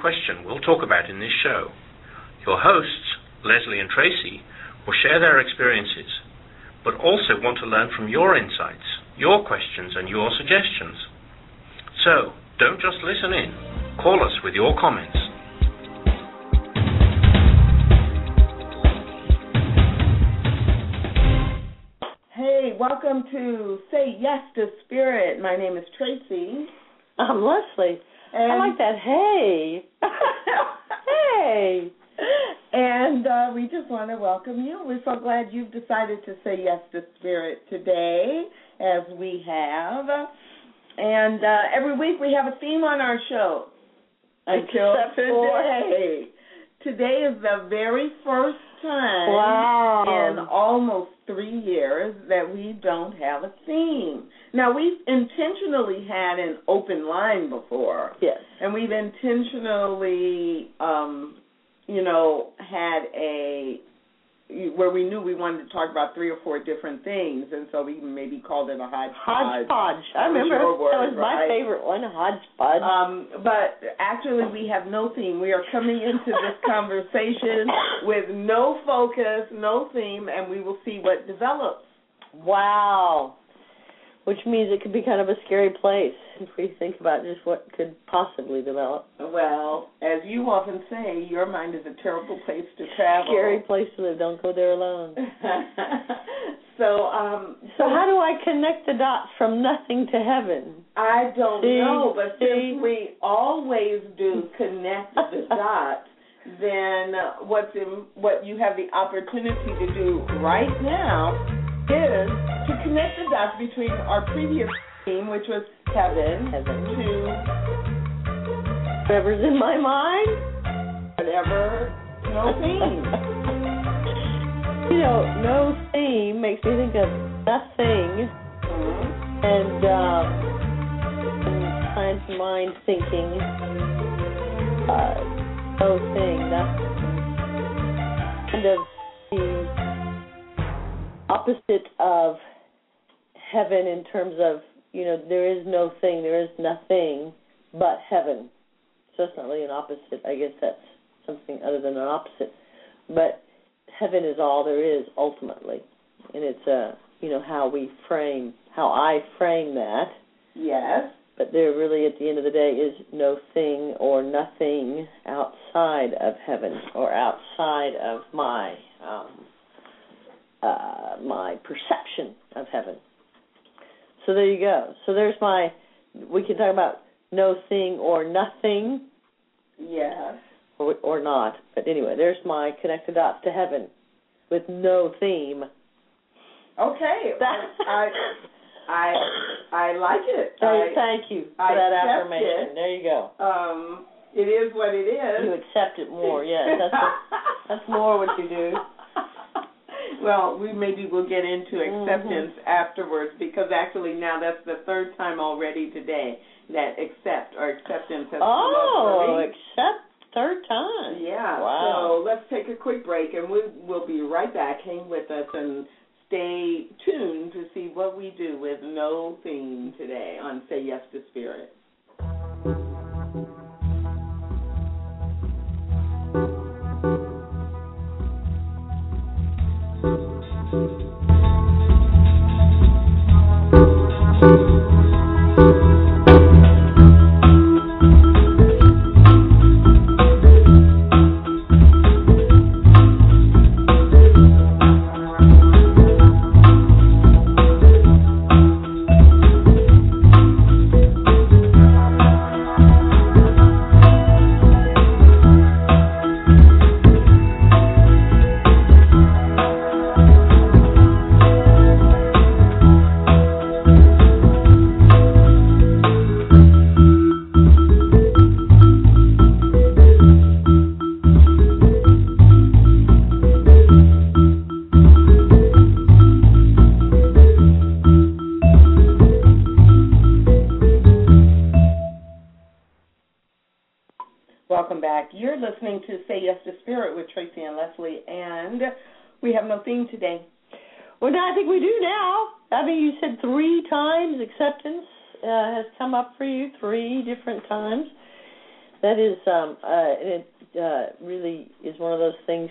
These are the kinds of questions we'll talk about in this show. Your hosts, Lesley and Tracy, will share their experiences, but also want to learn from your insights, your questions, and your suggestions. So, don't just listen in. Call us with your comments. Hey, welcome to Say Yes to Spirit. My name is Tracy. I'm Lesley. And I like that. Hey. hey. And uh, we just want to welcome you. We're so glad you've decided to say yes to Spirit today, as we have. And uh, every week we have a theme on our show. Until Except today. for- Today is the very first time Wow. in almost three years that we don't have a theme. Now, we've intentionally had an open line before, Yes. and we've intentionally, um, you know, had a where we knew we wanted to talk about three or four different things, and so we maybe called it a hodgepodge. Hodgepodge. I remember that was my right? favorite one, hodgepodge. Um, but actually, we have no theme. We are coming into this conversation with no focus, no theme, and we will see what develops. wow. Which means it could be kind of a scary place if we think about just what could possibly develop. Well, as you often say, your mind is a terrible place to travel. Scary place to live. Don't go there alone. so, um, So how do I connect the dots from nothing to heaven? I don't See? know, but See? since we always do connect the dots, then what's in, what you have the opportunity to do right now is to connect the dots between our previous theme, which was heaven, Heaven. to Whatever's in my mind. whatever no theme. you know, no theme makes me think of nothing Mhm. and um and kind of mind thinking uh no thing that's kind of the opposite of heaven in terms of you know there is no thing there is nothing but heaven. So it's not really an opposite. I guess that's something other than an opposite. But heaven is all there is ultimately. And it's uh you know how we frame how i frame that. Yes. but there really at the end of the day is no thing or nothing outside of heaven or outside of my um uh my perception of heaven so there you go so there's my we can talk about no thing or nothing Yes. or or not but anyway there's my connect the dots to heaven with no theme Okay. I I I like it. Oh, I, thank you for I that affirmation it. there you go um it is what it is. you accept it more yes that's what, that's more what you do well, we maybe will get into Mhm. acceptance afterwards because actually now that's the third time already today that accept or acceptance has come up Oh, accept third time. Yeah. Wow. So let's take a quick break and we we'll be right back. Hang with us and stay tuned to see what we do with no theme today on Say Yes to Spirit. Has come up for you, three different times. That is, um, uh, it uh, really is one of those things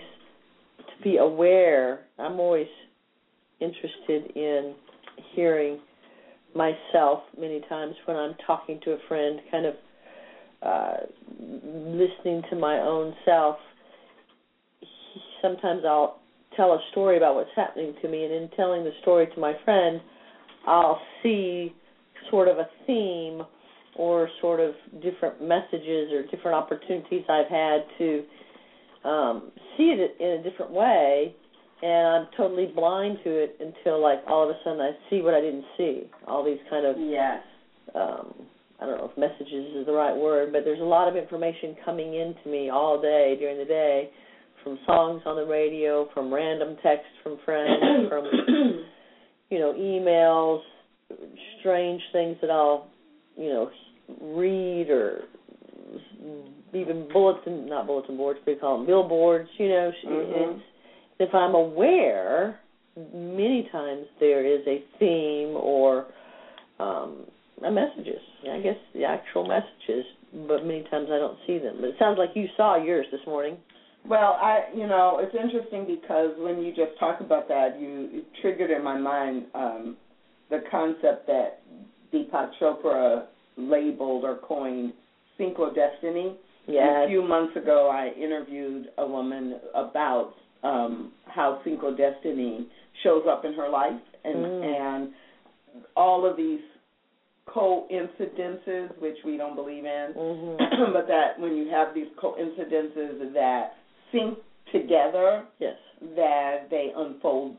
to be aware. I'm always interested in hearing myself many times when I'm talking to a friend, kind of uh, listening to my own self. Sometimes I'll tell a story about what's happening to me, and in telling the story to my friend, I'll see sort of a theme or sort of different messages or different opportunities I've had to um, see it in a different way, and I'm totally blind to it until like all of a sudden I see what I didn't see. All these kind of yes. Um, I don't know if messages is the right word, but there's a lot of information coming into me all day during the day from songs on the radio, from random texts from friends, from you know emails, strange things that I'll you know read or even bulletin not bulletin boards, we call them billboards. You know, mm-hmm. it's, if I'm aware, many times there is a theme or um, messages. I guess the actual messages, but many times I don't see them. But it sounds like you saw yours this morning. Well, I, you know, it's interesting because when you just talk about that, you it triggered in my mind um, the concept that Deepak Chopra labeled or coined synchrodestiny. Yes. A few months ago, I interviewed a woman about um, how synchrodestiny shows up in her life, and mm. and all of these coincidences, which we don't believe in, mm-hmm. but that when you have these coincidences that sync together, yes, that they unfold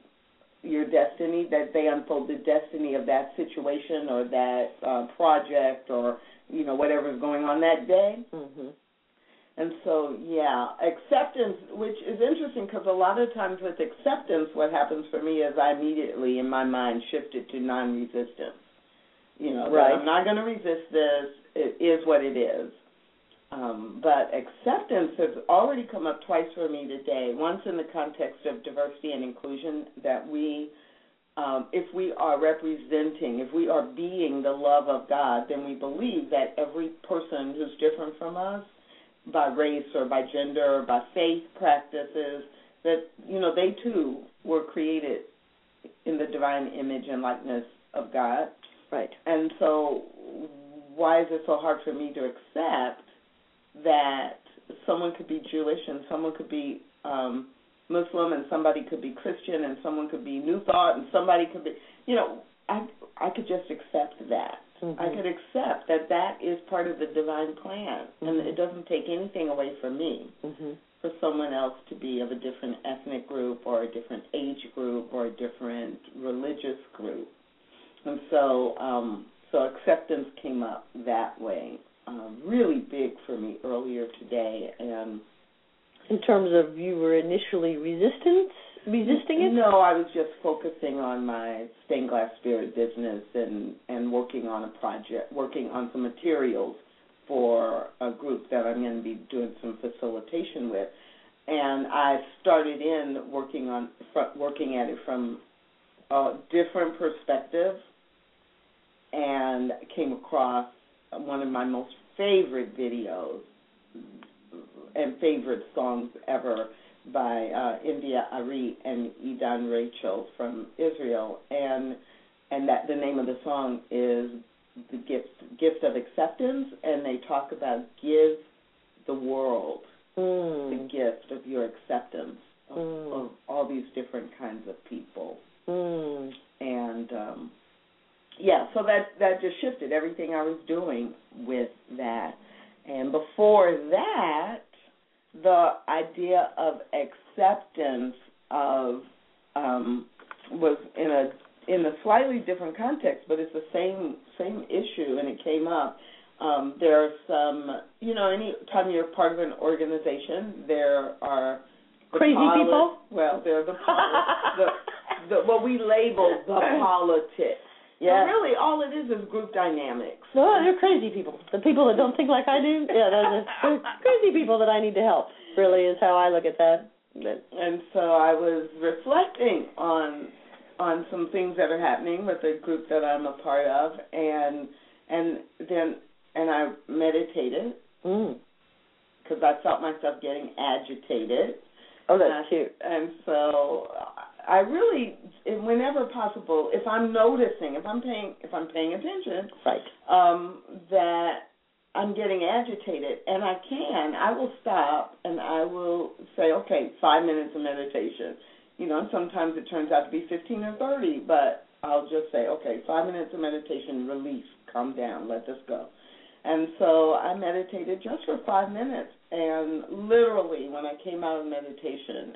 your destiny, that they unfold the destiny of that situation or that uh, project or you know whatever's going on that day. Mm-hmm. And so, yeah, acceptance, which is interesting because a lot of times with acceptance, what happens for me is I immediately, in my mind, shift it to non-resistance. You know, right. I'm not going to resist this. It is what it is. Um, but acceptance has already come up twice for me today. Once in the context of diversity and inclusion, that we, um, if we are representing, if we are being the love of God, then we believe that every person who's different from us, by race or by gender or by faith practices, that you know they too were created in the divine image and likeness of God. Right. And so, why is it so hard for me to accept? That someone could be Jewish and someone could be um, Muslim and somebody could be Christian and someone could be New Thought and somebody could be, you know, I I could just accept that. Mm-hmm. I could accept that that is part of the divine plan, mm-hmm. and it doesn't take anything away from me mm-hmm. for someone else to be of a different ethnic group or a different age group or a different religious group. And so, um, so acceptance came up that way um, really big for me earlier today. And in terms of you were initially resistant, resisting it. No, I was just focusing on my stained glass spirit business and and working on a project, working on some materials for a group that I'm going to be doing some facilitation with. And I started in working on working at it from a different perspective, and came across one of my most favorite videos and favorite songs ever by uh, India Arie and Idan Raichel from Israel, and and that the name of the song is the gift gift of acceptance, and they talk about give the world mm. the gift of your acceptance of, mm. of all these different kinds of people, mm. and um, yeah, so that that just shifted everything I was doing with that. And before that, the idea of acceptance of um, was in a in a slightly different context, but it's the same same issue, and it came up. Um, there are some, you know, anytime you're part of an organization, there are the crazy poli- people. Well, there are the, the, the what we label the politics yeah. So really, all it is is group dynamics. No, they're crazy people. The people that don't think like I do, yeah, they're the crazy people that I need to help. Really, is how I look at that. and so I was reflecting on on some things that are happening with the group that I'm a part of, and and then and I meditated because Mm. I felt myself getting agitated. Oh, that's Uh, cute. And so I really, whenever possible, if I'm noticing, if I'm paying, if I'm paying attention, Right. um, that I'm getting agitated, and I can, I will stop and I will say, okay, five minutes of meditation. You know, and sometimes it turns out to be 15 or 30, but I'll just say, okay, five minutes of meditation, release, calm down, let this go. And so I meditated just for five minutes, and literally, when I came out of meditation,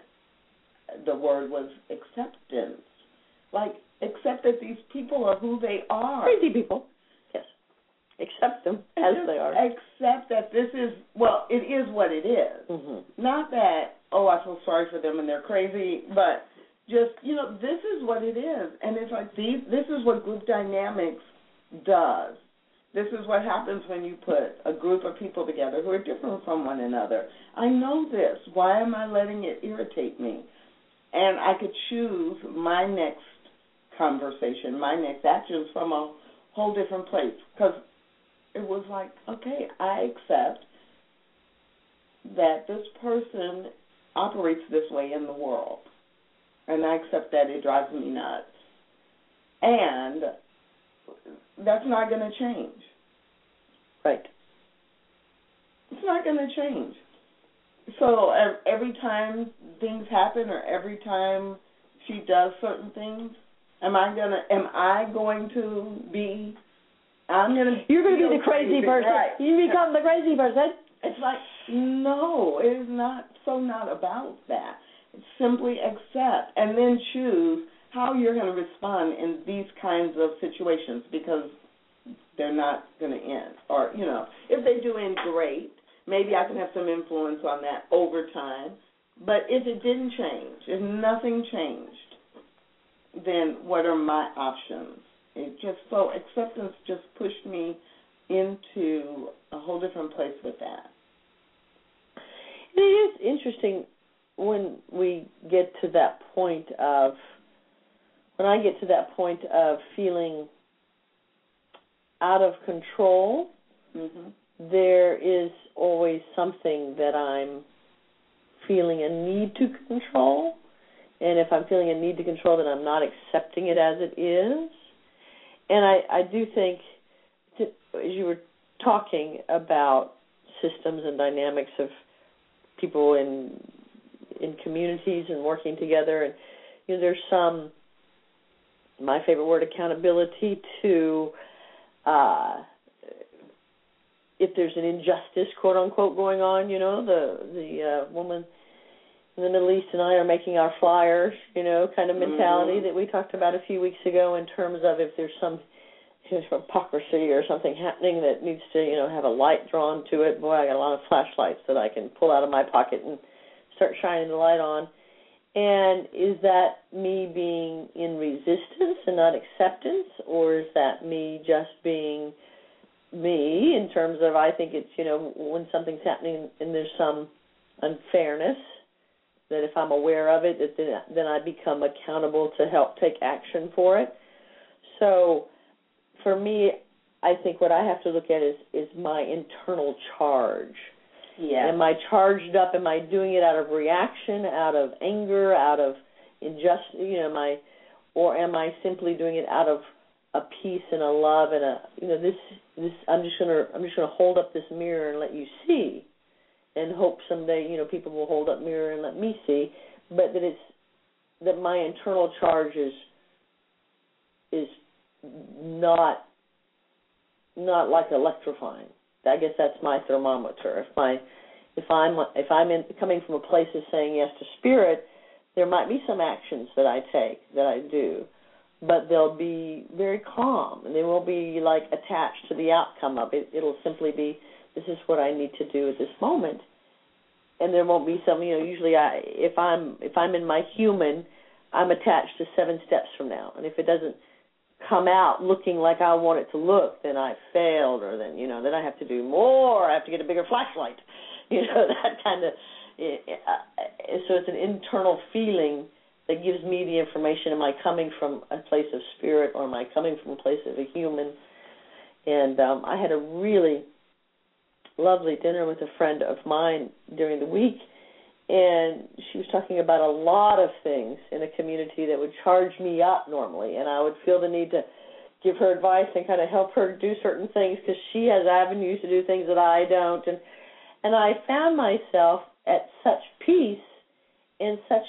the word was acceptance. Like, accept that these people are who they are. Crazy people. Yes. Accept them as they are. Accept that this is, well, it is what it is. hmm Not that, oh, I feel sorry for them and they're crazy, but just, you know, this is what it is. And it's like these, this is what group dynamics does. This is what happens when you put a group of people together who are different from one another. I know this. Why am I letting it irritate me? And I could choose my next conversation, my next actions from a whole different place. Because it was like, okay, I accept that this person operates this way in the world. And I accept that it drives me nuts. And that's not going to change. Right. It's not going to change. So every time things happen, or every time she does certain things, am I gonna? Am I going to be? I'm gonna. You're going to be the crazy person. Right. You become the crazy person. It's like no, it is not. So not about that. It's simply accept and then choose how you're going to respond in these kinds of situations because they're not going to end. Or you know, if they do end, great. Maybe I can have some influence on that over time. But if it didn't change, if nothing changed, then what are my options? It just so acceptance just pushed me into a whole different place with that. It is interesting when we get to that point of when I get to that point of feeling out of control, Mhm. There is always something that I'm feeling a need to control. And if I'm feeling a need to control, then I'm not accepting it as it is. And I, I do think, as you were talking about systems and dynamics of people in in communities and working together, and you know, there's some my favorite word accountability to uh if there's an injustice quote unquote going on you know the the uh woman in the middle east and i are making our flyers you know kind of mentality Mhm. that we talked about a few weeks ago in terms of if there's some hypocrisy or something happening that needs to you know have a light drawn to it boy i got a lot of flashlights that i can pull out of my pocket and start shining the light on and is that me being in resistance and not acceptance, or is that me just being me in terms of I think it's you know when something's happening and there's some unfairness that if I'm aware of it that then then I become accountable to help take action for it. So for me, I think what I have to look at is is my internal charge. Yeah. Am I charged up? Am I doing it out of reaction, out of anger, out of injustice? You know, am I, or am I simply doing it out of a peace and a love and a, you know, this, this. I'm just gonna, I'm just gonna hold up this mirror and let you see, and hope someday, you know, people will hold up mirror and let me see, but that it's that my internal charge is is not not like electrifying. I guess that's my thermometer. If my if I'm if I'm in, coming from a place of saying yes to spirit, there might be some actions that I take that I do, but they'll be very calm and they won't be like attached to the outcome of it. It'll simply be this is what I need to do at this moment, and there won't be some you know. Usually, I if I'm if I'm in my human, I'm attached to seven steps from now, and if it doesn't come out looking like I want it to look, then I failed, or then you know, then I have to do more. I have to get a bigger flashlight, you know, that kind of, it, uh, so it's an internal feeling that gives me the information. Am I coming from a place of spirit, or am I coming from a place of a human? And um, I had a really lovely dinner with a friend of mine during the week, and she was talking about a lot of things in a community that would charge me up normally, and I would feel the need to give her advice and kind of help her do certain things because she has avenues to do things that I don't, and and I found myself at such peace and such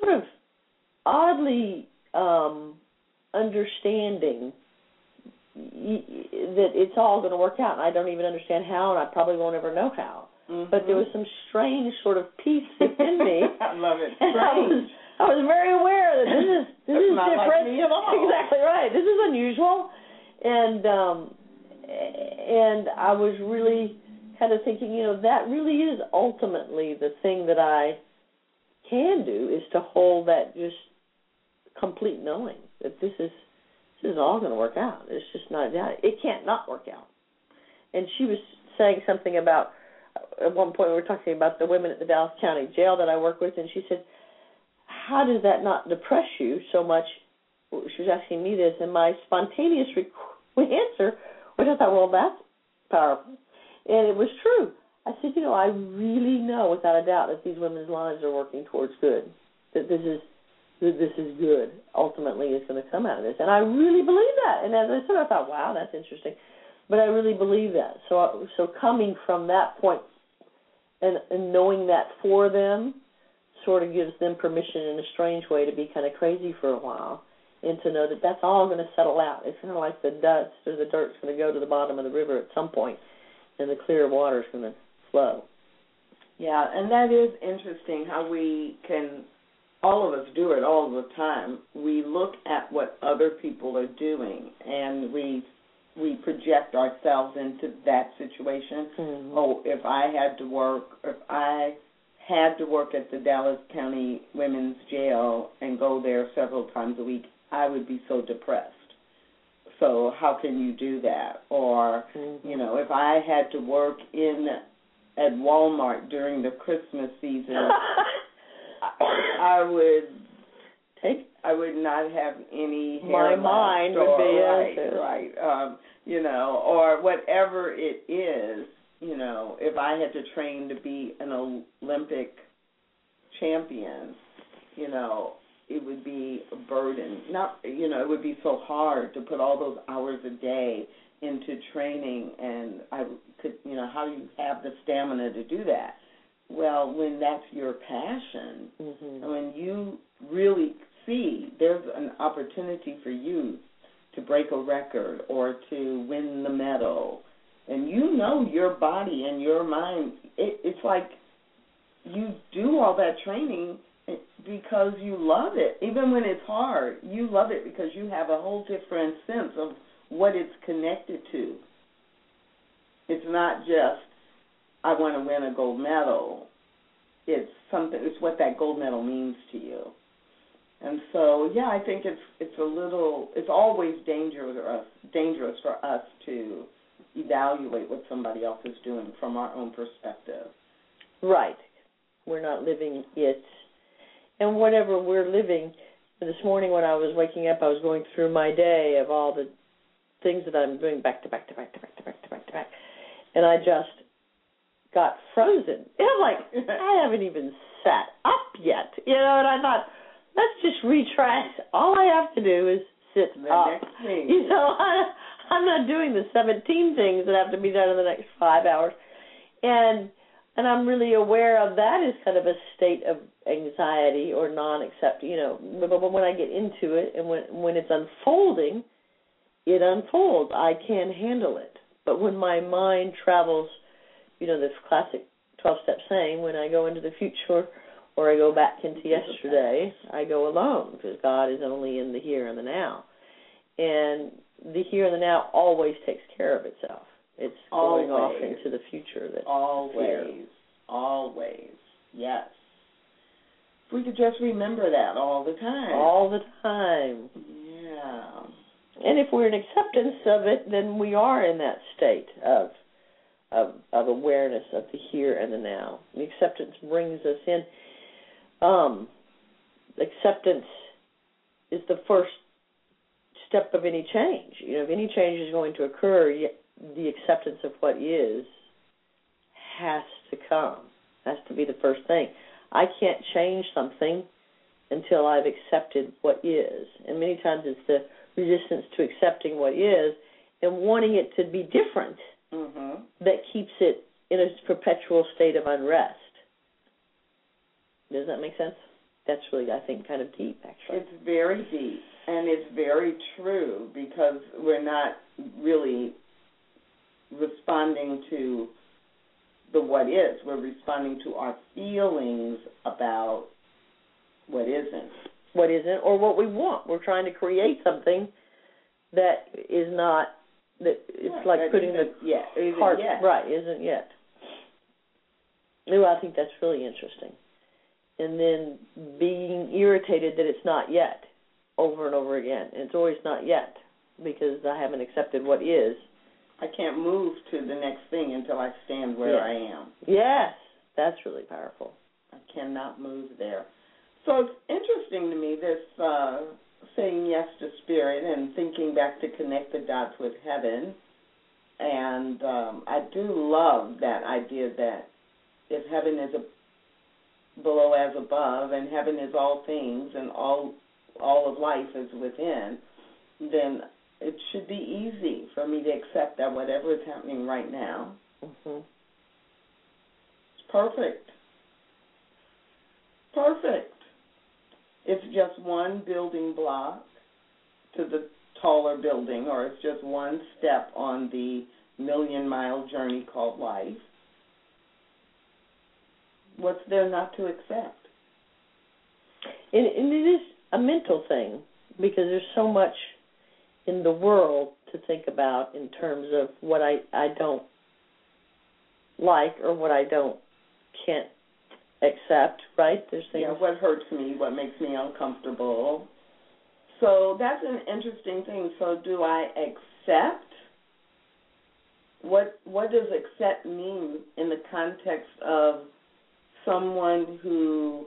sort of oddly um understanding that it's all going to work out. And I don't even understand how, and I probably won't ever know how. Mm-hmm. But there was some strange sort of peace within me. I love it. And I was, I was very aware that this is this is like different. all. Exactly right. This is unusual, and um, and I was really kind of thinking, you know, that really is ultimately the thing that I can do is to hold that just complete knowing that this is this is all going to work out. It's just not that it can't not work out. And she was saying something about at one point we were talking about the women at the Dallas County Jail that I work with, and she said, "How does that not depress you so much?" She was asking me this, and my spontaneous requ- answer, which I thought, "Well, that's powerful," and it was true. I said, "You know, I really know without a doubt that these women's lives are working towards good. That this is that this is good. Ultimately, is going to come out of this, and I really believe that." And as I said, I thought, "Wow, that's interesting." But I really believe that. So, so coming from that point and, and knowing that for them sort of gives them permission in a strange way to be kind of crazy for a while and to know that that's all going to settle out. It's kind of like the dust or the dirt's going to go to the bottom of the river at some point and the clear water's going to flow. Yeah, and that is interesting how we can all of us do it all the time. We look at what other people are doing and we we project ourselves into that situation. Mm-hmm. Oh, if I had to work, if I had to work at the Dallas County Women's Jail and go there several times a week, I would be so depressed. So how can you do that? Or, Mm-hmm. you know, if I had to work in at Walmart during the Christmas season, I, would Take I would not have any hair My mind would be right, right. Um, you know, or whatever it is. You know, if I had to train to be an Olympic champion, you know, it would be a burden. Not, you know, it would be so hard to put all those hours a day into training, and I could, you know, how do you have the stamina to do that? Well, when that's your passion, hmm when you really see there's an opportunity for you to break a record or to win the medal, and you know your body and your mind, it, it's like you do all that training because you love it. Even when it's hard, you love it because you have a whole different sense of what it's connected to. It's not just I want to win a gold medal. It's something. It's what that gold medal means to you. And so, yeah, I think it's it's a little. It's always dangerous dangerous for us to evaluate what somebody else is doing from our own perspective. Right. We're not living it. And whatever we're living, this morning when I was waking up, I was going through my day of all the things that I'm doing back to back to back to back to back to back to back. And I just got frozen. And I'm like, I haven't even sat up yet. You know, and I thought, let's just retrace. All I have to do is sit up. You know, I, I'm not doing the 17 things that have to be done in the next five hours. And and I'm really aware of that as kind of a state of anxiety or non-accept. You know, but, but when I get into it and when when it's unfolding, it unfolds. I can handle it. But when my mind travels, you know, this classic 12-step saying, when I go into the future or I go back into yesterday, I go alone because God is only in the here and the now. And the here and the now always takes care of itself. It's going off into the future that Always, always, yes. If we could just remember that all the time. all the time. yeah. And if we're in acceptance of it, then we are in that state of of, of awareness of the here and the now. The acceptance brings us in. Um, acceptance is the first step of any change. You know, if any change is going to occur, the acceptance of what is has to come. Has to be the first thing. I can't change something until I've accepted what is. And many times it's the resistance to accepting what is and wanting it to be different mm-hmm. that keeps it in a perpetual state of unrest. Does that make sense? That's really, I think, kind of deep, actually. It's very deep, and it's very true because we're not really responding to the what is. We're responding to our feelings about what isn't. What isn't, or what we want. We're trying to create something that is not that it's right, like putting the yeah, heart yet. right isn't yet. No, I think that's really interesting. And then being irritated that it's not yet, over and over again. And it's always not yet because I haven't accepted what is. I can't move to the next thing until I stand where Yes. I am. Yes, that's really powerful. I cannot move there. So it's interesting to me this uh, saying yes to spirit and thinking back to connect the dots with heaven. And um, I do love that idea that if heaven is a, below as above, and heaven is all things, and all all of life is within, then it should be easy for me to accept that whatever is happening right now hmm It's perfect. Perfect. It's just one building block to the taller building, or it's just one step on the million mile journey called life. What's there not to accept? And, and it is a mental thing because there's so much in the world to think about in terms of what I I don't like or what I don't can't accept. Right? There's things. Yeah, what hurts me, what makes me uncomfortable. So that's an interesting thing. So do I accept? What what does accept mean in the context of someone who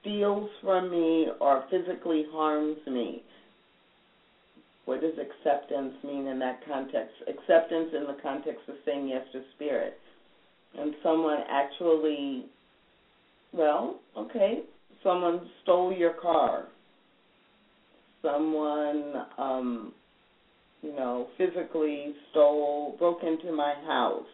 steals from me or physically harms me? What does acceptance mean in that context? Acceptance in the context of saying yes to spirit. And someone actually, well, okay, someone stole your car. Someone, um, you know, physically stole, broke into my house.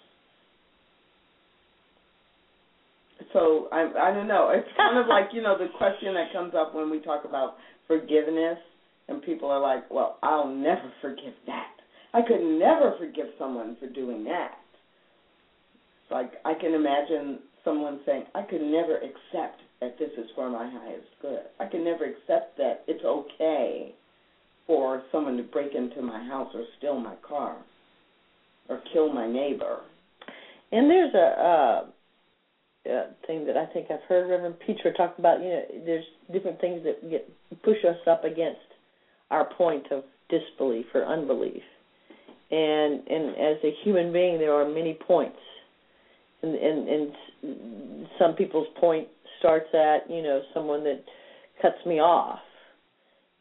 So I I don't know. It's kind of like you know the question that comes up when we talk about forgiveness, and people are like, "Well, I'll never forgive that. I could never forgive someone for doing that." Like I can imagine someone saying, "I could never accept that this is for my highest good. I can never accept that it's okay for someone to break into my house or steal my car or kill my neighbor." And there's a thing that I think I've heard Reverend Peter talk about. You know, there's different things that get push us up against our point of disbelief or unbelief. And and as a human being, there are many points, and and, some people's point starts at you know someone that cuts me off,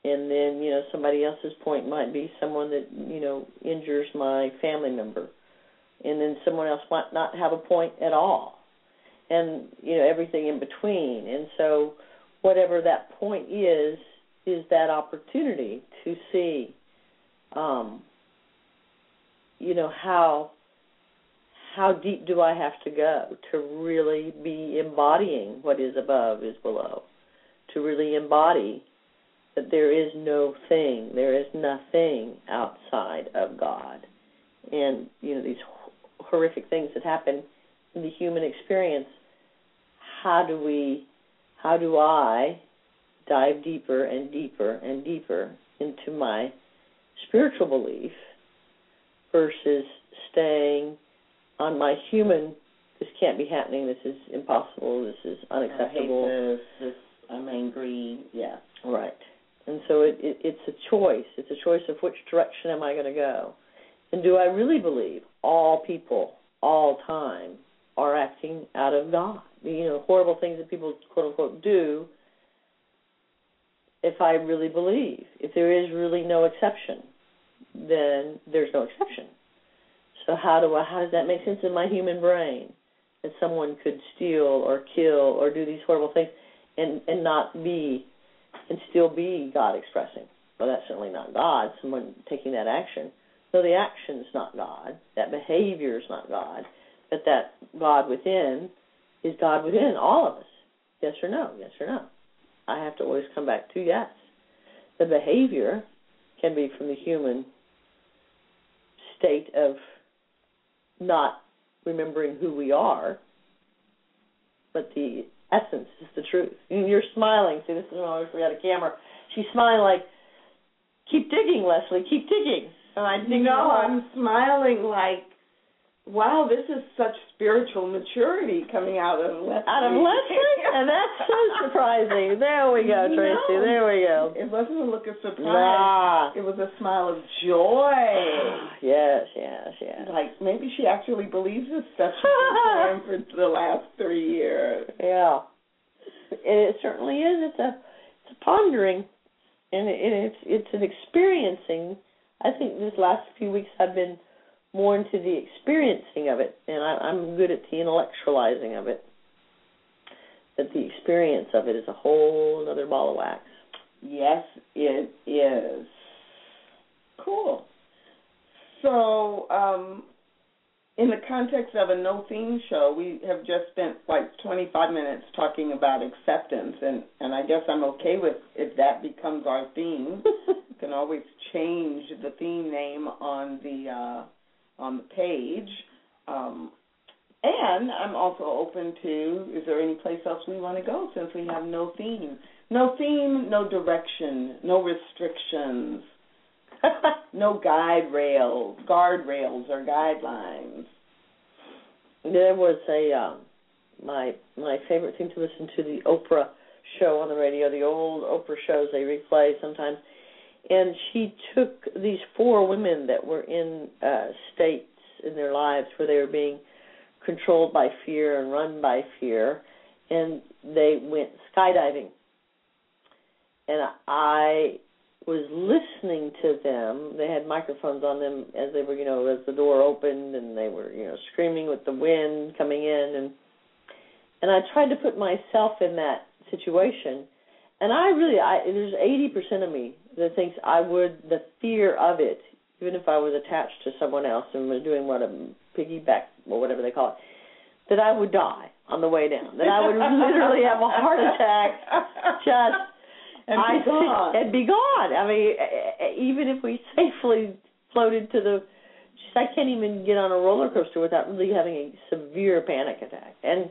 and then you know somebody else's point might be someone that you know injures my family member, and then someone else might not have a point at all, and you know everything in between. And so whatever that point is is that opportunity to see um you know how how deep do I have to go to really be embodying what is above is below? To really embody that there is no thing there is nothing outside of God. And you know these horrific things that happen in the human experience how do we how do I dive deeper and deeper and deeper into my spiritual belief versus staying on my human this can't be happening this is impossible this is unacceptable I hate this. This I'm angry. Yeah. right and so it, it it's a choice it's a choice of which direction am i going to go and do i really believe all people, all time, are acting out of God. You know, horrible things that people quote unquote do. If I really believe, if there is really no exception, then there's no exception. So how do I? How does that make sense in my human brain that someone could steal or kill or do these horrible things and and not be and still be God expressing? Well, that's certainly not God. Someone taking that action. So the action's not God. That behavior is not God. But that God within is God within all of us. Yes or no? Yes or no? I have to always come back to yes. The behavior can be from the human state of not remembering who we are, but the essence is the truth. You're smiling. See, this is when I got a camera. She's smiling like, keep digging, Lesley, keep digging. And I think, no, oh. I'm smiling like, wow, this is such spiritual maturity coming out of Lesley. Out of Lesley? and that's so surprising. There we go, Tracy. There we go. It wasn't a look of ah. surprise. Nah. It was a smile of joy. Ah, yes, yes, yes. Like maybe she actually believes this stuff she's been for the last three years. Yeah. It certainly is. It's a it's a pondering and it, it's it's an experiencing. I think this last few weeks I've been more into the experiencing of it, and I, I'm good at the intellectualizing of it. But the experience of it is a whole other ball of wax. Yes, it is. Cool. So, um, in the context of a no theme show, we have just spent like 25 minutes talking about acceptance, and and I guess I'm okay with if that becomes our theme. you can always change the theme name on the uh, on the page. Um, and I'm also open to is there any place else we want to go since we have no theme? No theme, no direction, no restrictions, no guide rails, guardrails or guidelines. There was a um, my my favorite thing to listen to the Oprah show on the radio, the old Oprah shows they replay sometimes. And she took these four women that were in uh states in their lives where they were being controlled by fear and run by fear and they went skydiving. And i was listening to them. They had microphones on them as they were you know as the door opened and they were you know screaming with the wind coming in. And and i tried to put myself in that situation. And i really i there's eighty percent of me that things i would the fear of it even if I was attached to someone else and was doing what a piggyback or whatever they call it, that I would die on the way down. That I would literally have a heart attack. Just and I be gone. and be gone. I mean, even if we safely floated to the, just I can't even get on a roller coaster without really having a severe panic attack. And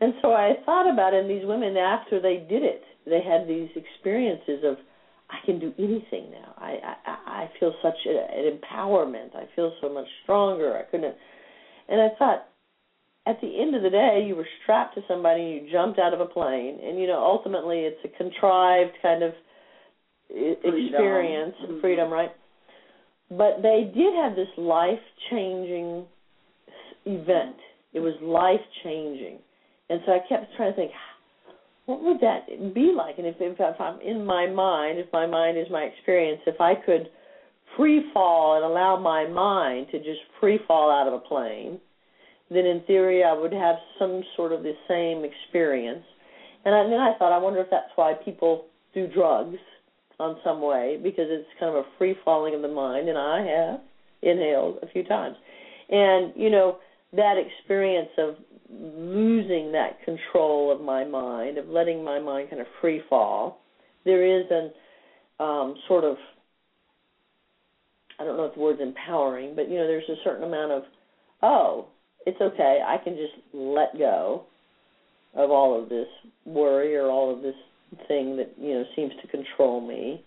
and so I thought about it. And these women, after they did it, they had these experiences of I can do anything now. I I, I feel such a, an empowerment. I feel so much stronger. I couldn't. And I thought, at the end of the day, you were strapped to somebody. and You jumped out of a plane, and you know ultimately it's a contrived kind of Freedom. experience, Mhm. freedom, right? But they did have this life changing event. It was life changing, and so I kept trying to think, what would that be like? And if, if I'm in my mind, if my mind is my experience, if I could free fall and allow my mind to just free fall out of a plane, then in theory I would have some sort of the same experience. And, I, and then I thought, I wonder if that's why people do drugs on some way because it's kind of a free falling of the mind, and I have inhaled a few times. And you know that experience of losing that control of my mind, of letting my mind kind of free fall. There is an um, sort of I don't know if the word's empowering, but you know, there's a certain amount of, oh, it's okay, I can just let go of all of this worry or all of this thing that you know seems to control me.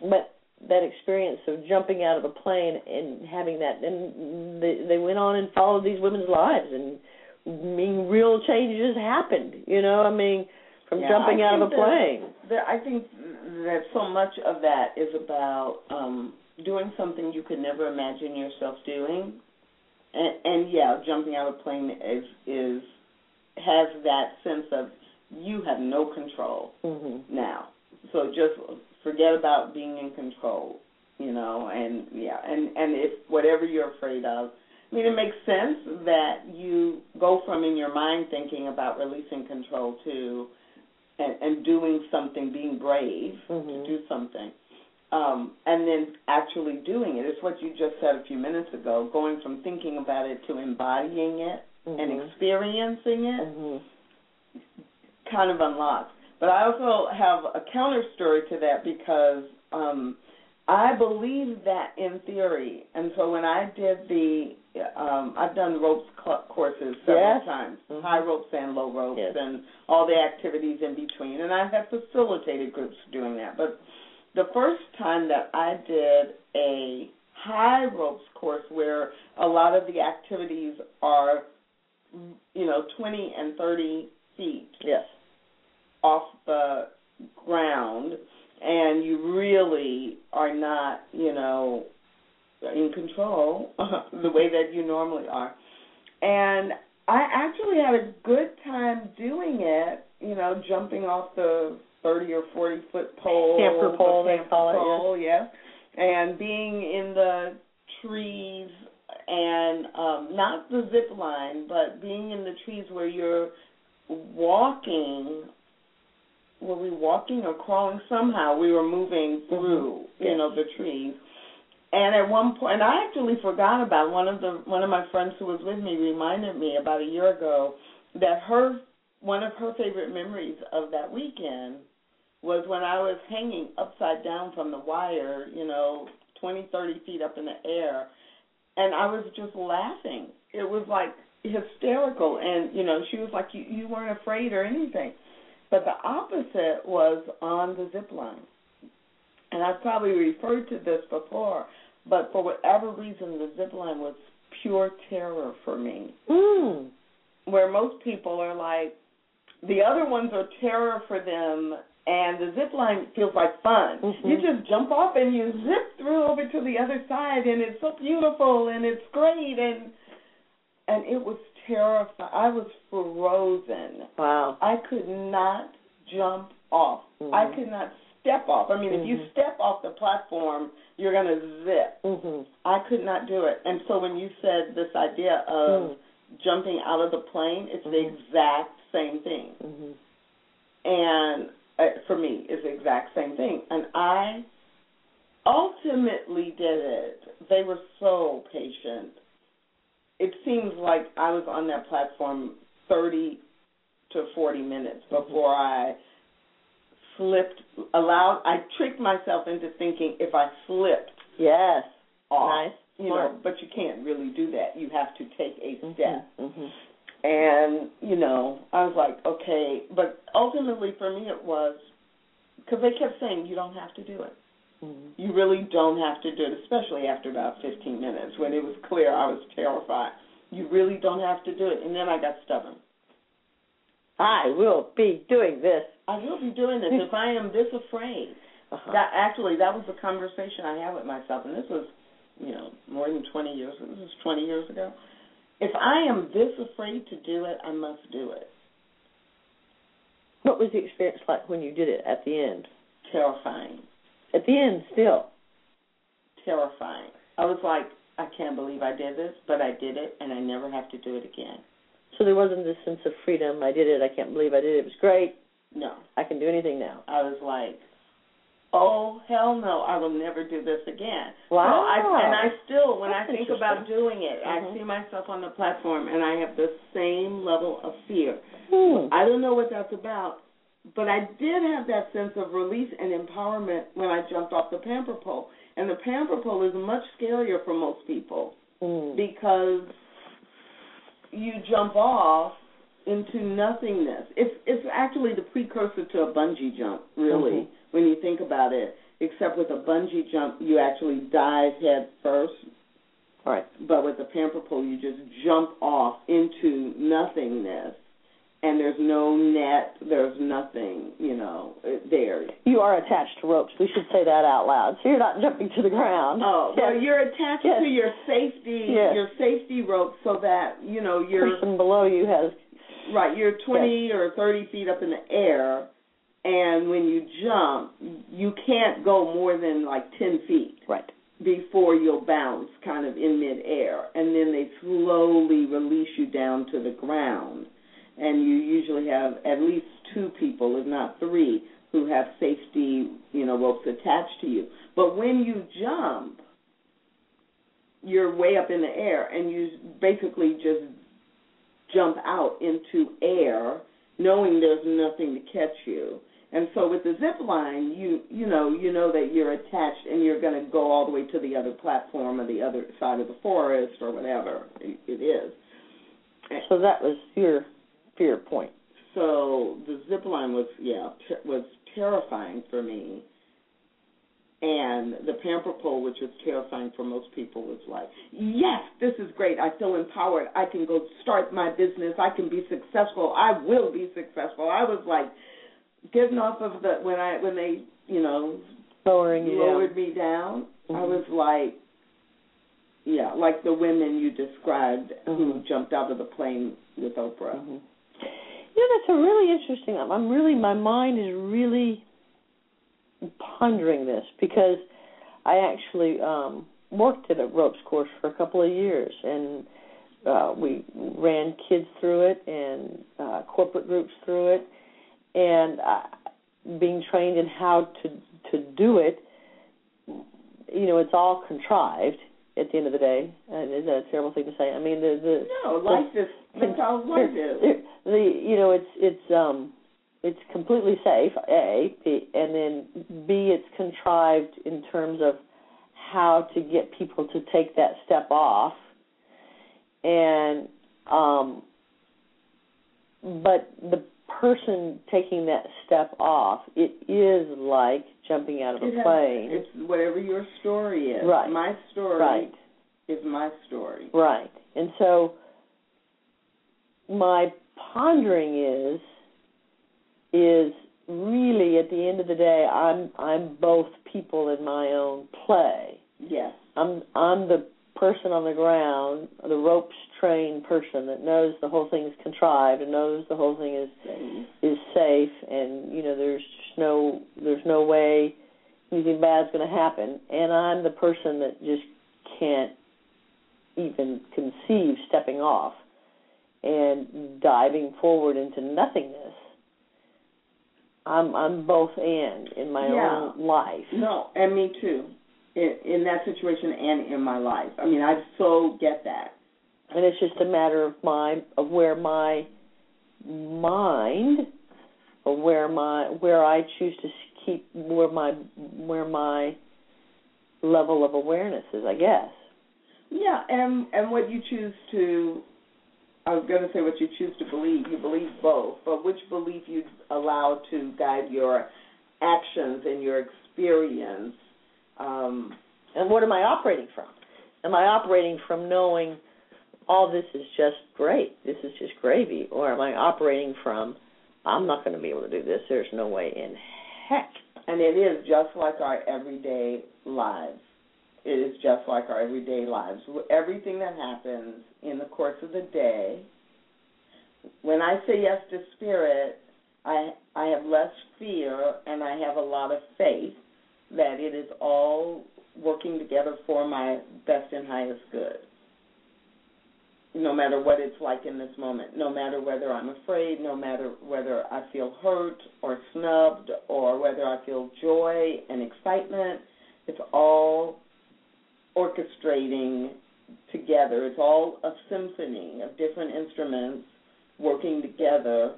But that experience of jumping out of a plane and having that, and they they went on and followed these women's lives, and I mean, real changes happened. You know, I mean, from Yeah, jumping I out of a think that- plane. I think that so much of that is about um, doing something you could never imagine yourself doing, and, and yeah, jumping out of a plane is is has that sense of you have no control Mm-hmm. now. So just forget about being in control, you know, and yeah, and and if whatever you're afraid of, I mean, it makes sense that you go from in your mind thinking about releasing control to and, and doing something, being brave Mhm. to do something, um, and then actually doing it. It's what you just said a few minutes ago, going from thinking about it to embodying it and Mhm. experiencing it Mhm. kind of unlocked. But I also have a counter story to that because um, I believe that in theory, and so when I did the, um, I've done ropes courses several Yes. times, Mhm. high ropes and low ropes, Yes. and all the activities in between, and I have facilitated groups doing that. But the first time that I did a high ropes course where a lot of the activities are, you know, 20 and 30 feet Yes. Off the ground and you really are not, you know, in control the way that you normally are. And I actually had a good time doing it, you know, jumping off the 30 or 40 foot pole. Pamper pole, they call it, pole, yes. And being in the trees and um not the zip line, but being in the trees where you're walking were we walking or crawling somehow we were moving mm-hmm. through you Yes. know the trees. And at one point and i actually forgot about it. one of the one of my friends who was with me reminded me about a year ago that her one of her favorite memories of that weekend was when i was hanging upside down from the wire you know twenty thirty feet up in the air. And i was just laughing. It was like hysterical. And you know she was like you you weren't afraid or anything but the opposite was on the zip line. And I've probably referred to this before, but for whatever reason, the zip line was pure terror for me. Mm. Where most people are like, the other ones are terror for them, and the zip line feels like fun. Mhm. You just jump off and you zip through over to the other side, and it's so beautiful and it's great, and and it was terrifying. I was frozen. Wow. I could not jump off. Mhm. I could not step off. I mean, if you Mhm. step off the platform, you're going to zip. Mhm. I could not do it. And so when you said this idea of Mm. jumping out of the plane, it's the Mhm. exact same thing. Mhm. And uh, for me, it's the exact same thing. And I ultimately did it. They were so patient. It seems like I was on that platform 30 to 40 minutes Mhm. before I slipped, allowed, I tricked myself into thinking if I slipped Yes. off, Nice. you Smart. know, but you can't really do that. You have to take a step. Mhm. And, you know, I was like, okay, but ultimately for me it was because they kept saying you don't have to do it. Mhm. You really don't have to do it, especially after about 15 minutes when it was clear I was terrified. You really don't have to do it. And then I got stubborn. I will be doing this. I will be doing this if I am this afraid. Uh-huh. That actually that was the conversation I had with myself, and this was, you know, more than 20 years. This was 20 years ago. If I am this afraid to do it, I must do it. What was the experience like when you did it at the end? Terrifying, At the end, still. terrifying. I was like, I can't believe I did this, but I did it, and I never have to do it again. So there wasn't this sense of freedom. I did it. I can't believe I did it. It was great. No, I can do anything now. I was like, oh hell no, I will never do this again. Wow. So I, and I still, when That's I think about doing it, Mhm. I see myself on the platform, and I have the same level of fear. Hmm. I don't know what that's about, but I did have that sense of release and empowerment when I jumped off the pamper pole. And the pamper pole is much scarier for most people Hmm. because you jump off into nothingness. It's it's actually the precursor to a bungee jump, really, Mhm. when you think about it. Except with a bungee jump, you actually dive head first, All right. but with the pamper pole, you just jump off into nothingness, and there's no net, there's nothing, you know, there. You are attached to ropes. We should say that out loud. So you're not jumping to the ground. Oh, yes. well, you're attached yes. to your safety, yes. your safety rope, so that you know you're person below you has right. You're 20 yes. or 30 feet up in the air, and when you jump, you can't go more than like 10 feet. Right. Before you'll bounce, kind of in midair, and then they slowly release you down to the ground and you usually have at least two people, if not three, who have safety, you know, ropes attached to you. But when you jump, you're way up in the air, and you basically just jump out into air, knowing there's nothing to catch you. And so with the zip line, you you know you know that you're attached and you're going to go all the way to the other platform or the other side of the forest or whatever it is. So that was your fear point. So the zip line was yeah ter- was terrifying for me, and the pamper pole, which was terrifying for most people, was like, yes, this is great. I feel empowered. I can go start my business. I can be successful. I will be successful. I was like getting off of the when I when they you know lowering you lowered down. me down. Mm-hmm. I was like yeah, like the women you described mm-hmm. who jumped out of the plane with Oprah. Mm-hmm. You know, that's a really interesting. I'm really, my mind is really pondering this because I actually um worked at a ropes course for a couple of years, and uh, we ran kids through it and uh, corporate groups through it, and uh, being trained in how to to do it. You know, it's all contrived at the end of the day. And is that a terrible thing to say? I mean, the the no life is that's how life is. The you know it's it's um it's completely safe. A, and then B, it's contrived in terms of how to get people to take that step off. And um, but the person taking that step off, it is like jumping out of a it plane. Has, it's whatever your story is. Right. My story right. is my story. Right. And so my pondering is is really at the end of the day I'm I'm both people in my own play. Yes. I'm I'm the person on the ground, the ropes trained person that knows the whole thing is contrived and knows the whole thing is is safe and you know there's just no there's no way anything bad's going to happen and I'm the person that just can't even conceive stepping off and diving forward into nothingness. I'm I'm both and in my yeah. own life. No, and me too. In, in that situation and in my life. I mean, I so get that. And it's just a matter of my of where my mind or where my where I choose to keep where my where my level of awareness is, I guess. Yeah, and and what you choose to I was going to say what you choose to believe. You believe both, but which belief you allow to guide your actions and your experience. Um, and what am I operating from? Am I operating from knowing all this is just great, this is just gravy, or am I operating from I'm not going to be able to do this. There's no way in heck. And it is just like our everyday lives. It is just like our everyday lives. Everything that happens in the course of the day, when I say yes to spirit, I I have less fear and I have a lot of faith that it is all working together for my best and highest good. No matter what it's like in this moment, no matter whether I'm afraid, no matter whether I feel hurt or snubbed or whether I feel joy and excitement, it's all orchestrating together. It's all a symphony of different instruments working together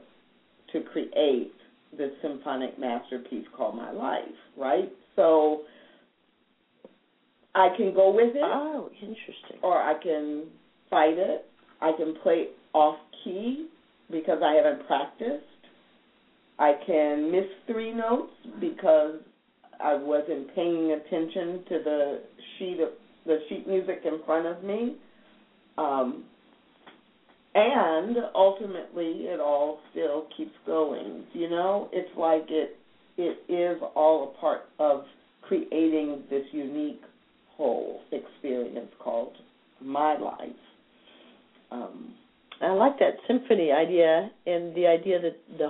to create this symphonic masterpiece called my life, right? So I can go with it. Oh, interesting. Or I can fight it. I can play off key because I haven't practiced. I can miss three notes because I wasn't paying attention to the sheet of the sheet music in front of me. Um, and ultimately it all still keeps going you know it's like it it is all a part of creating this unique whole experience called my life um I like that symphony idea and the idea that the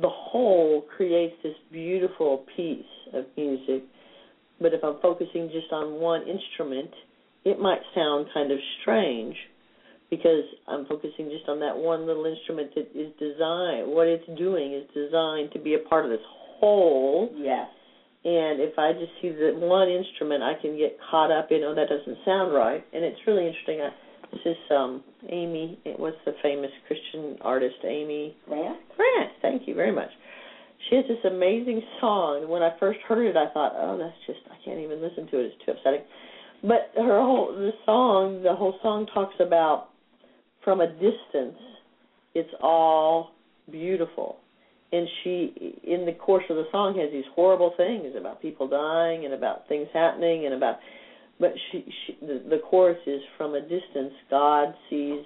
the whole creates this beautiful piece of music. But if I'm focusing just on one instrument, it might sound kind of strange because I'm focusing just on that one little instrument that is designed. What it's doing is designed to be a part of this whole. yes And if I just see the one instrument, I can get caught up in, oh, that doesn't sound right. And it's really interesting. I, this is um, Amy. What's the famous Christian artist, Amy Grant? Grant? Thank you very much. She has this amazing song. When I first heard it, I thought, oh, that's just I can't even listen to it. It's too upsetting. But her whole the song, the whole song talks about from a distance, it's all beautiful. And she, in the course of the song, has these horrible things about people dying and about things happening and about but she, she the, the chorus is from a distance god sees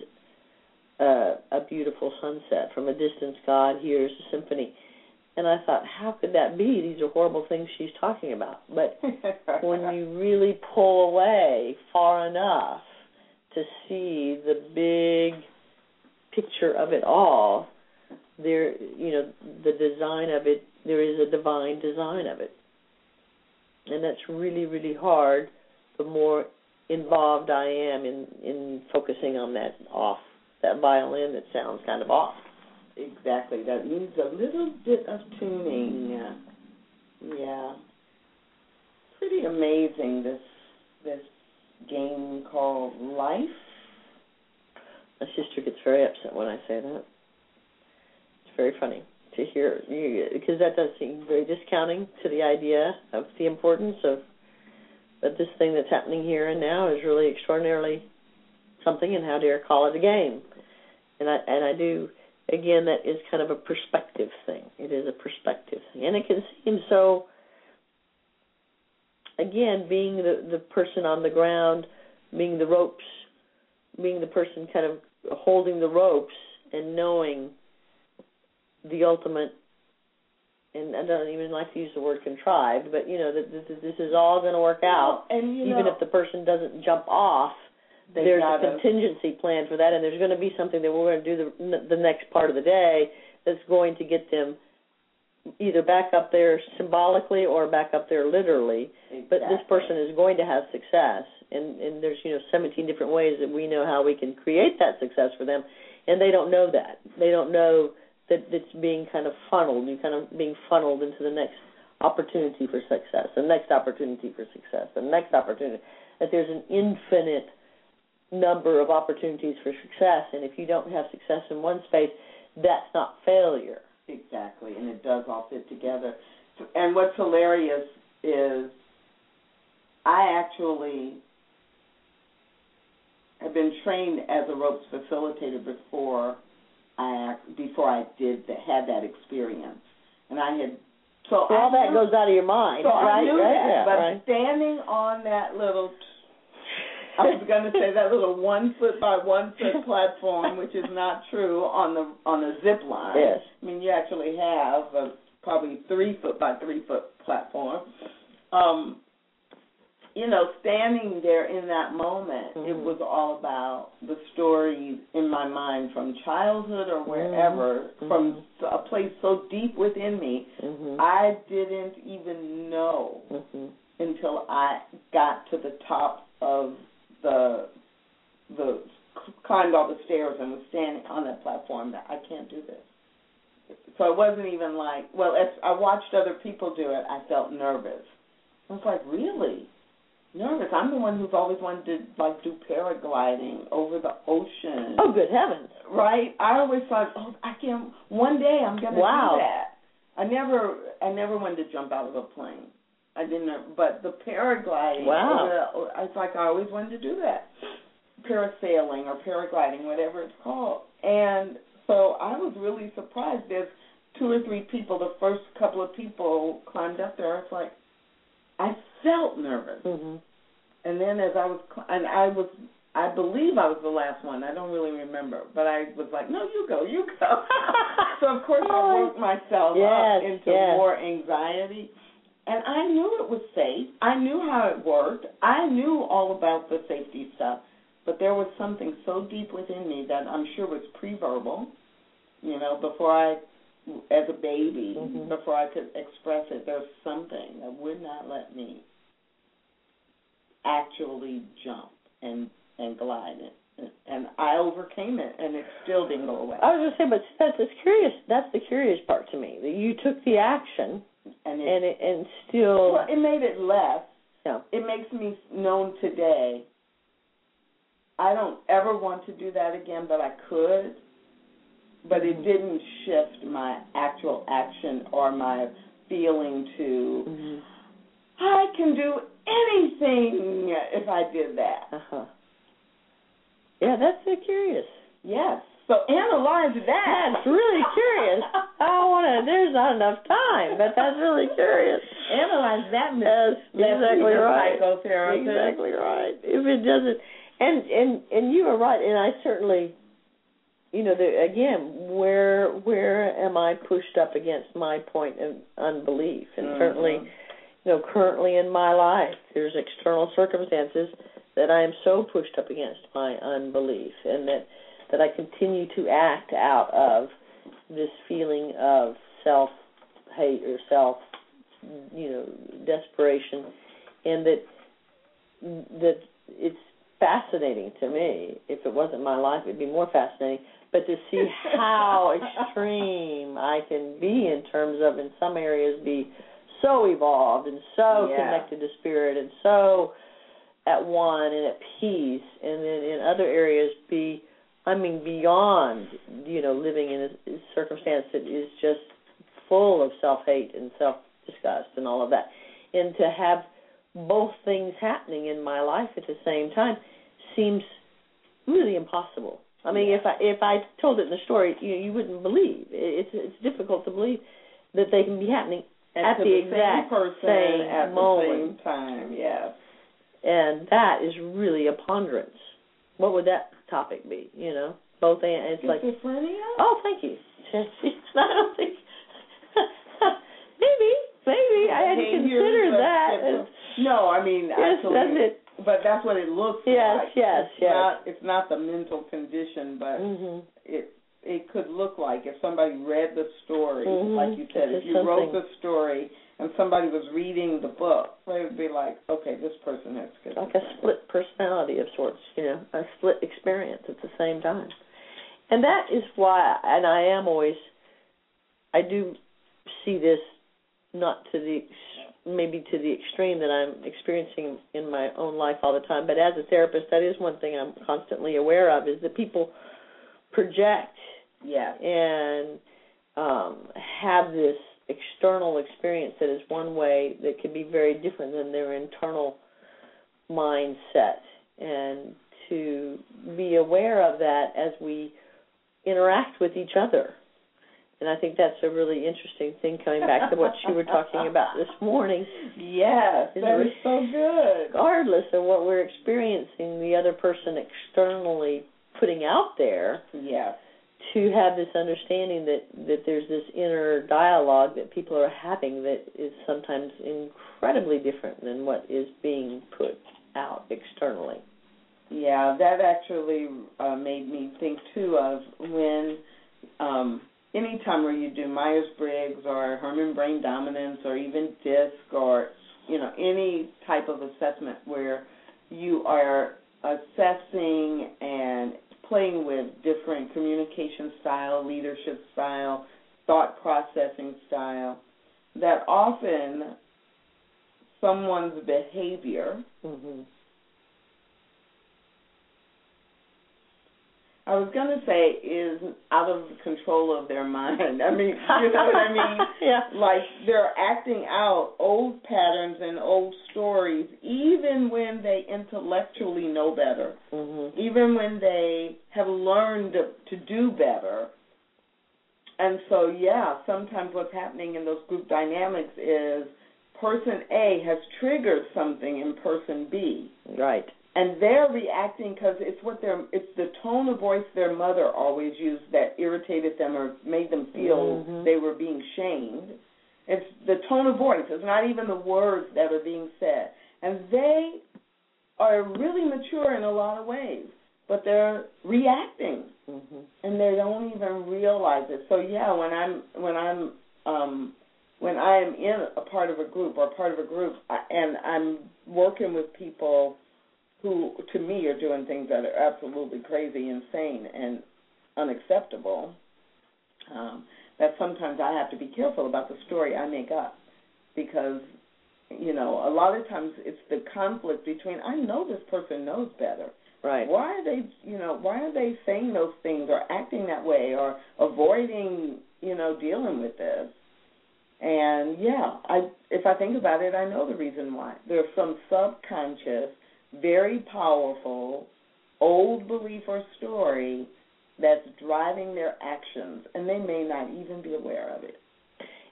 uh, a beautiful sunset. From a distance god hears a symphony. And i thought how could that be? These are horrible things she's talking about. But when you really pull away far enough to see the big picture of it all there you know the design of it there is a divine design of it and that's really really hard the more involved I am in in focusing on that off that violin that sounds kind of off. Exactly. That needs a little bit of tuning. Yeah. Pretty amazing this this game called life. My sister gets very upset when I say that. It's very funny to hear because that does seem very discounting to the idea of the importance of but this thing that's happening here and now is really extraordinarily something, and how dare call it a game? And I and I do again that is kind of a perspective thing. It is a perspective thing, and it can seem so. Again, being the the person on the ground, being the ropes, being the person kind of holding the ropes and knowing the ultimate and I don't even like to use the word contrived, but you know that this, this is all going to work out, well, and you even know, if the person doesn't jump off. There's a contingency plan for that, and there's going to be something that we're going to do the the next part of the day that's going to get them either back up there symbolically or back up there literally. exactly. But this person is going to have success, and and there's you know 17 different ways that we know how we can create that success for them, and they don't know that. They don't know that it's being kind of funneled. You're kind of being funneled into the next opportunity for success, the next opportunity for success, the next opportunity. That there's an infinite number of opportunities for success, and if you don't have success in one space, that's not failure. Exactly, and it does all fit together. And what's hilarious is I actually have been trained as a ropes facilitator before I before I did the, had that experience, and I had so all I that knew, goes out of your mind, so right? I knew right? that, yeah, but right. standing on that little. I was going to say that little one foot by one foot platform, which is not true on the on the zip line. Yes. I mean, you actually have a probably three foot by three foot platform. Um, you know, standing there in that moment, it Mhm. was all about the stories in my mind from childhood or wherever, Mhm. from a place so deep within me. Mhm. I didn't even know Mhm. until I got to the top of the the climbed all the stairs and was standing on that platform that I can't do this. So it wasn't even like well, as I watched other people do it, I felt nervous. I was like, really nervous. I'm the one who's always wanted to like do paragliding over the ocean. Oh, good heavens! Right? I always thought, oh, I can. One day I'm gonna Wow. do that. I never, I never wanted to jump out of a plane. I didn't. But the paragliding. Wow. the- It's like I always wanted to do that. Parasailing or paragliding, whatever it's called. And so I was really surprised. There's two or three people. The first couple of people climbed up there. It's like I felt nervous. Mhm. And then as I was, and I was I believe I was the last one. I don't really remember, but I was like, "No, you go, you go." so of course I worked myself Yes, up into yes. more anxiety, and I knew it was safe. I knew how it worked. I knew all about the safety stuff, but there was something so deep within me that I'm sure was pre-verbal. You know, before I, as a baby, Mhm. before I could express it, there was something that would not let me actually jump and and glide it. And I overcame it, and it still didn't go away. I was gonna say, but that's that's curious. That's the curious part to me that you took the action And it, and it and still well, it made it less. yeah. It makes me known today. I don't ever want to do that again, but I could. But it didn't shift my actual action or my feeling to Mhm. I can do anything if I did that. Uh-huh. Yeah, that's uh, curious. Yes. So analyze that. That's really curious. I want to. There's not enough time, but that's really curious. Analyze that, Yes, exactly right. Exactly right. If it doesn't, and and and you are right, and I certainly, you know, there again, where where am I pushed up against my point of unbelief? And Mhm. certainly, you know, currently in my life, there's external circumstances that I am so pushed up against my unbelief, and that that I continue to act out of this feeling of self hate or self, you know, desperation, and that that it's fascinating to me. If it wasn't my life, it'd be more fascinating. But to see how extreme I can be in terms of, in some areas, be so evolved and so Yeah. connected to spirit and so at one and at peace, and then in other areas be, I mean, beyond, you know, living in a, a circumstance that is just full of self hate and self disgust and all of that, and to have both things happening in my life at the same time seems really impossible. I mean, Yeah. if I if I told it in the story, you you wouldn't believe. It- It's it's difficult to believe that they can be happening And at the the exact same person same at moment. the same time. Yes. and that is really a ponderance. What would that topic be? You know, both and it's like, oh, thank you. I don't think maybe maybe I hadn't Behaviors considered that. No, I mean Yes, that's it. but that's what it looks Yes, like. yes, it's yes. Not, it's not the mental condition, but hmm it it could look like if somebody read the story, Mhm. like you said, if you wrote the story and somebody was reading the book, they would be like, okay, this person has schizophrenia. like a split personality of sorts, you know, a split experience at the same time. And that is why, and I am always, I do see this not to the maybe to the extreme that I'm experiencing in my own life all the time, but as a therapist, that is one thing I'm constantly aware of is that people project Yes. and um, have this external experience that is one way that can be very different than their internal mindset. And to be aware of that as we interact with each other. And I think that's a really interesting thing coming back to what you were talking about this morning. Yes, that is so good. Regardless of what we're experiencing, the other person externally putting out there, Yes. To have this understanding that that there's this inner dialogue that people are having that is sometimes incredibly different than what is being put out externally. Yeah, that actually uh, made me think too of when um anytime where you do Myers Briggs or Herrmann Brain Dominance or even DISC or you know any type of assessment where you are assessing and playing with different communication style, leadership style, thought processing style, that often someone's behavior hmm I was gonna say is out of the control of their mind. I mean, you know what I mean? yeah. Like they're acting out old patterns and old stories, even when they intellectually know better, hmm even when they have learned to do better. And so, yeah, sometimes what's happening in those group dynamics is person A has triggered something in person B, Right. And they're reacting because it's what their it's the tone of voice their mother always used that irritated them or made them feel Mhm. they were being shamed. It's the tone of voice. It's not even the words that are being said, and they are really mature in a lot of ways, but they're reacting hmm and they don't even realize it. So yeah, when I'm when I'm um when I am in a part of a group or part of a group I- and I'm working with people who to me are doing things that are absolutely crazy, insane and unacceptable, um, that sometimes I have to be careful about the story I make up. Because you know, a lot of times it's the conflict between I know this person knows better. Right. why are they you know why are they saying those things or acting that way or avoiding you know dealing with this? And yeah i if i think about it i know the reason why. There's some subconscious very powerful old belief or story that's driving their actions and they may not even be aware of it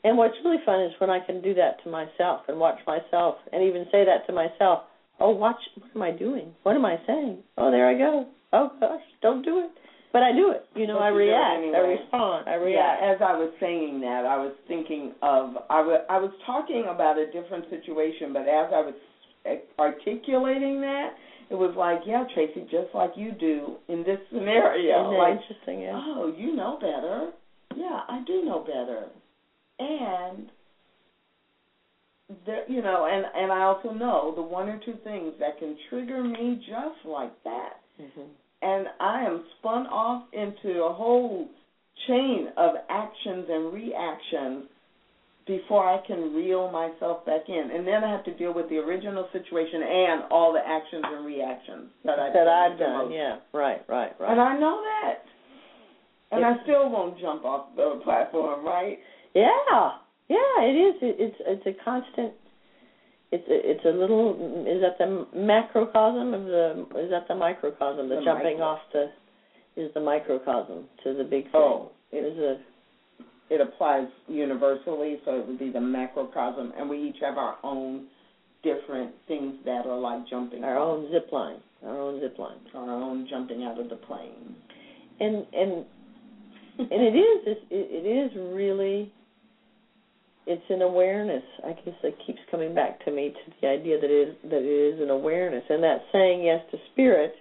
And what's really fun is when I can do that to myself and watch myself and even say that to myself. Oh, watch, what am I doing? What am I saying? Oh, there I go. Oh, gosh, don't do it. But I do it. You know, But I you react. I respond. I react. Yeah, as I was saying that, I was thinking of I wa- I was talking about a different situation, but as I was articulating that, it was like, yeah, Tracy, just like you do in this scenario. Isn't like, interesting? Yeah. oh, you know better. Yeah, I do know better, and there, you know, and and I also know the one or two things that can trigger me just like that hmm and I am spun off into a whole chain of actions and reactions before I can reel myself back in. And then I have to deal with the original situation and all the actions and reactions that I've That done. I've done. Yeah. Right. Right. Right. And I know that. And Yeah. I still won't jump off the platform, right? Yeah, yeah, it is. It, it's it's a constant. It's a, it's a little. Is that the macrocosm of the? Is that the microcosm? The, The jumping micro. off the is the microcosm to the big oh. thing. Oh, it is a It applies universally, so it would be the macrocosm, and we each have our own different things that are like jumping our own zip line. Our own zip line. our own jumping out of the plane. And and and it is it, it is really it's an awareness i guess that keeps coming back to me to the idea that it is that it is an awareness and that saying yes to spirit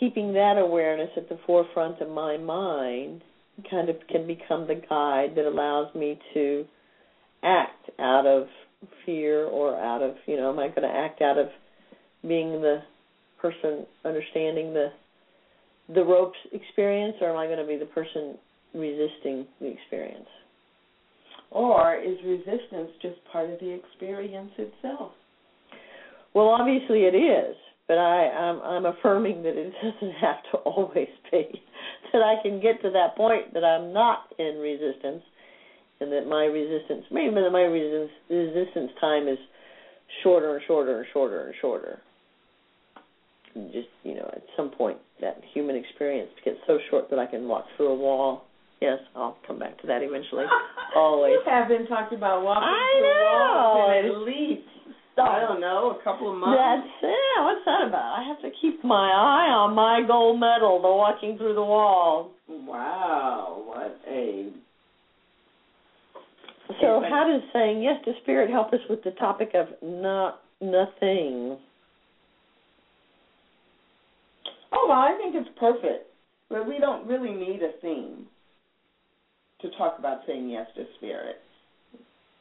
keeping that awareness at the forefront of my mind kind of can become the guide that allows me to act out of fear or out of you know am i going to act out of being the person understanding the the ropes experience, or am I going to be the person resisting the experience? Or is resistance just part of the experience itself? Well, obviously it is, but I, I'm, I'm affirming that it doesn't have to always be. That I can get to that point that I'm not in resistance, and that my resistance, maybe that my resistance, resistance time is shorter and shorter and shorter and shorter. And just you know, at some point, that human experience gets so short that I can walk through a wall. Yes, I'll come back to that eventually. Always. You have been talking about walking I through walls know. in at least I don't know, a couple of months. That's yeah. What's that about? I have to keep my eye on my gold medal, the walking through the wall. Wow, what a So, Okay. how does saying yes to spirit help us with the topic of not nothing? Oh well, I think it's perfect. But we don't really need a theme to talk about saying yes to spirit.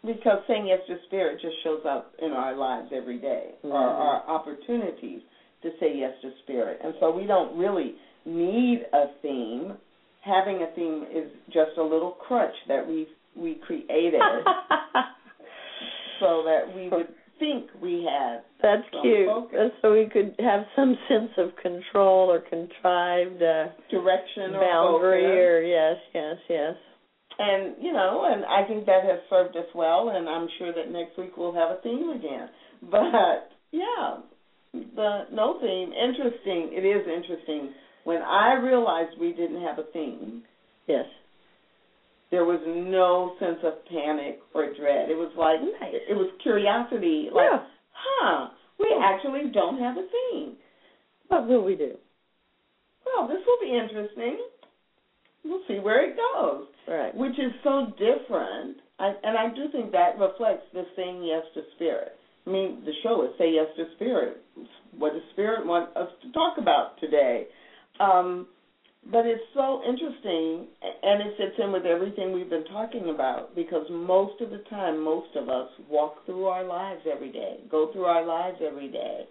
Because saying yes to spirit just shows up in our lives every day, Mhm. or our opportunities to say yes to spirit. And so we don't really need a theme. Having a theme is just a little crutch that we we created so that we would think we had That's Some cute. focus. So we could have some sense of control or contrived uh, direction or boundary, or yes, yes, yes. And you know, and I think that has served us well, and I'm sure that next week we'll have a theme again. But yeah, the no theme. Interesting. It is interesting. When I realized we didn't have a theme, Yes. there was no sense of panic or dread. It was like Nice. it was curiosity. Like, Yeah. huh? We actually don't have a theme. What will we do? Well, this will be interesting. We'll see where it goes. Right. Which is so different. I, and I do think that reflects the saying yes to spirit. I mean, the show is Say Yes to Spirit. What does Spirit want us to talk about today? Um, but it's so interesting, and it fits in with everything we've been talking about because most of the time, most of us walk through our lives every day, go through our lives every day,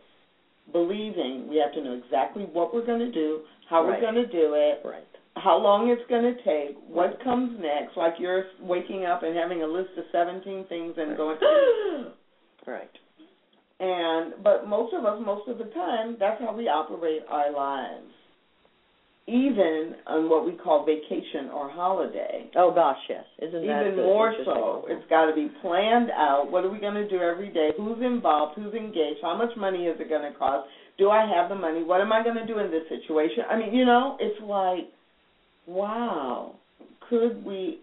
believing we have to know exactly what we're going to do, how Right. we're going to do it, Right. How long it's going to take, what comes next. Like you're waking up and having a list of 17 things and going, Right. and but most of us, most of the time, that's how we operate our lives. Even on what we call vacation or holiday. Oh gosh, yes. Isn't that Even more so, it's got to be planned out. What are we going to do every day? Who's involved? Who's engaged? How much money is it going to cost? Do I have the money? What am I going to do in this situation? I mean, you know, it's like, wow, could we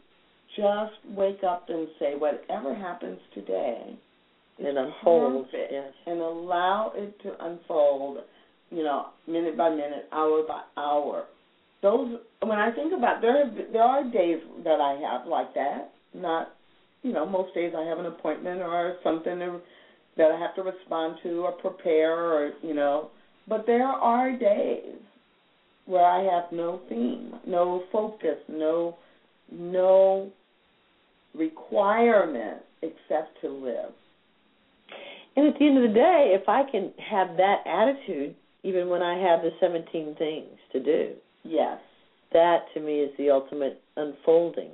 just wake up and say, whatever happens today, is and unfold. Yes. and allow it to unfold, you know, minute by minute, hour by hour. Those, when I think about, there have, there are days that I have like that. Not, you know, most days I have an appointment or something to, that I have to respond to or prepare or you know. But there are days where I have no theme, no focus, no no requirement except to live. And at the end of the day, if I can have that attitude, even when I have the 17 things to do, Yes. that to me is the ultimate unfolding.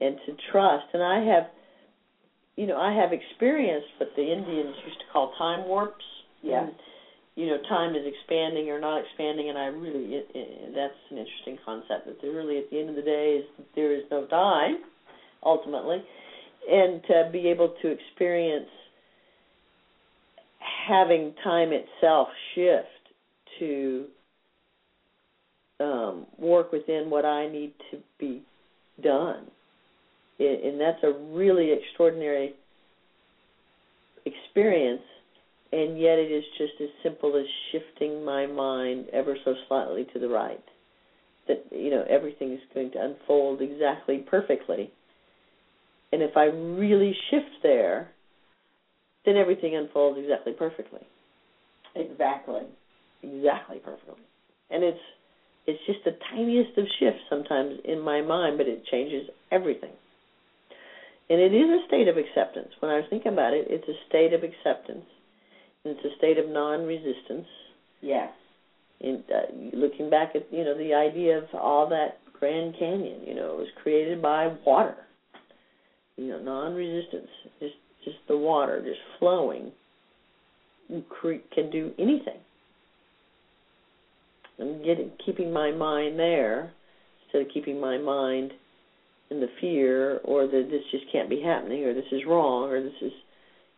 And to trust. And I have, you know, I have experienced what the Indians used to call time warps. Yes. And, you know, time is expanding or not expanding, and I really, it, it, that's an interesting concept. That really, at the end of the day, is there is no time, ultimately, and to be able to experience having time itself shift to um, work within what I need to be done, it, and that's a really extraordinary experience and yet it is just as simple as shifting my mind ever so slightly to the right. That you know everything is going to unfold exactly perfectly, and if I really shift there, then everything unfolds exactly perfectly, Exactly. exactly perfectly, and it's it's just the tiniest of shifts sometimes in my mind, but it changes everything. And it is a state of acceptance. When I was thinking about it, it's a state of acceptance it's a state of non-resistance. Yes. In uh, looking back at you know the idea of all that Grand Canyon, you know, it was created by water. You know, non-resistance, just just the water just flowing. Cre- can do anything. I'm getting keeping my mind there instead of keeping my mind in the fear or that this just can't be happening or this is wrong or this is,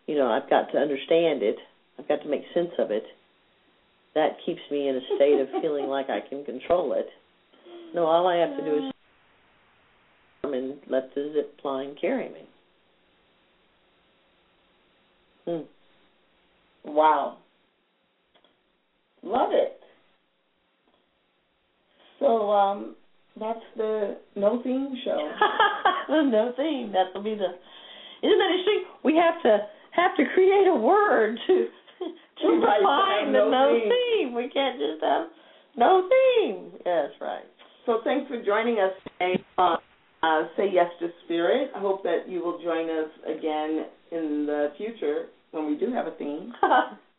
you know, I've got to understand it I've got to make sense of it. That keeps me in a state of feeling like I can control it. No, all I have to do is and let the zip line carry me. Hmm. Wow. Love it. So um that's the no theme show. no theme. That will be the. Isn't that interesting? We have to have to create a word to to Right, define the no no theme. theme. We can't just have no theme. Yes, right. So thanks for joining us today on uh, Say Yes to Spirit. I hope that you will join us again in the future when we do have a theme.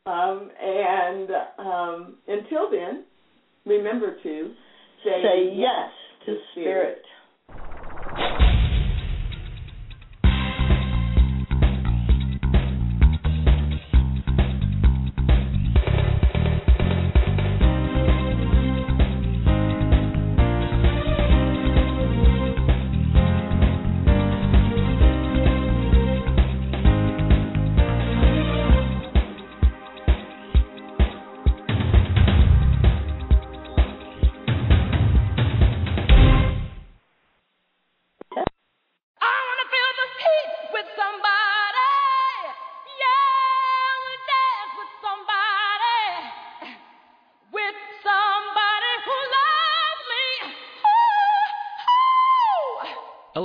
Um, and um, until then, remember to say, Say yes to to spirit.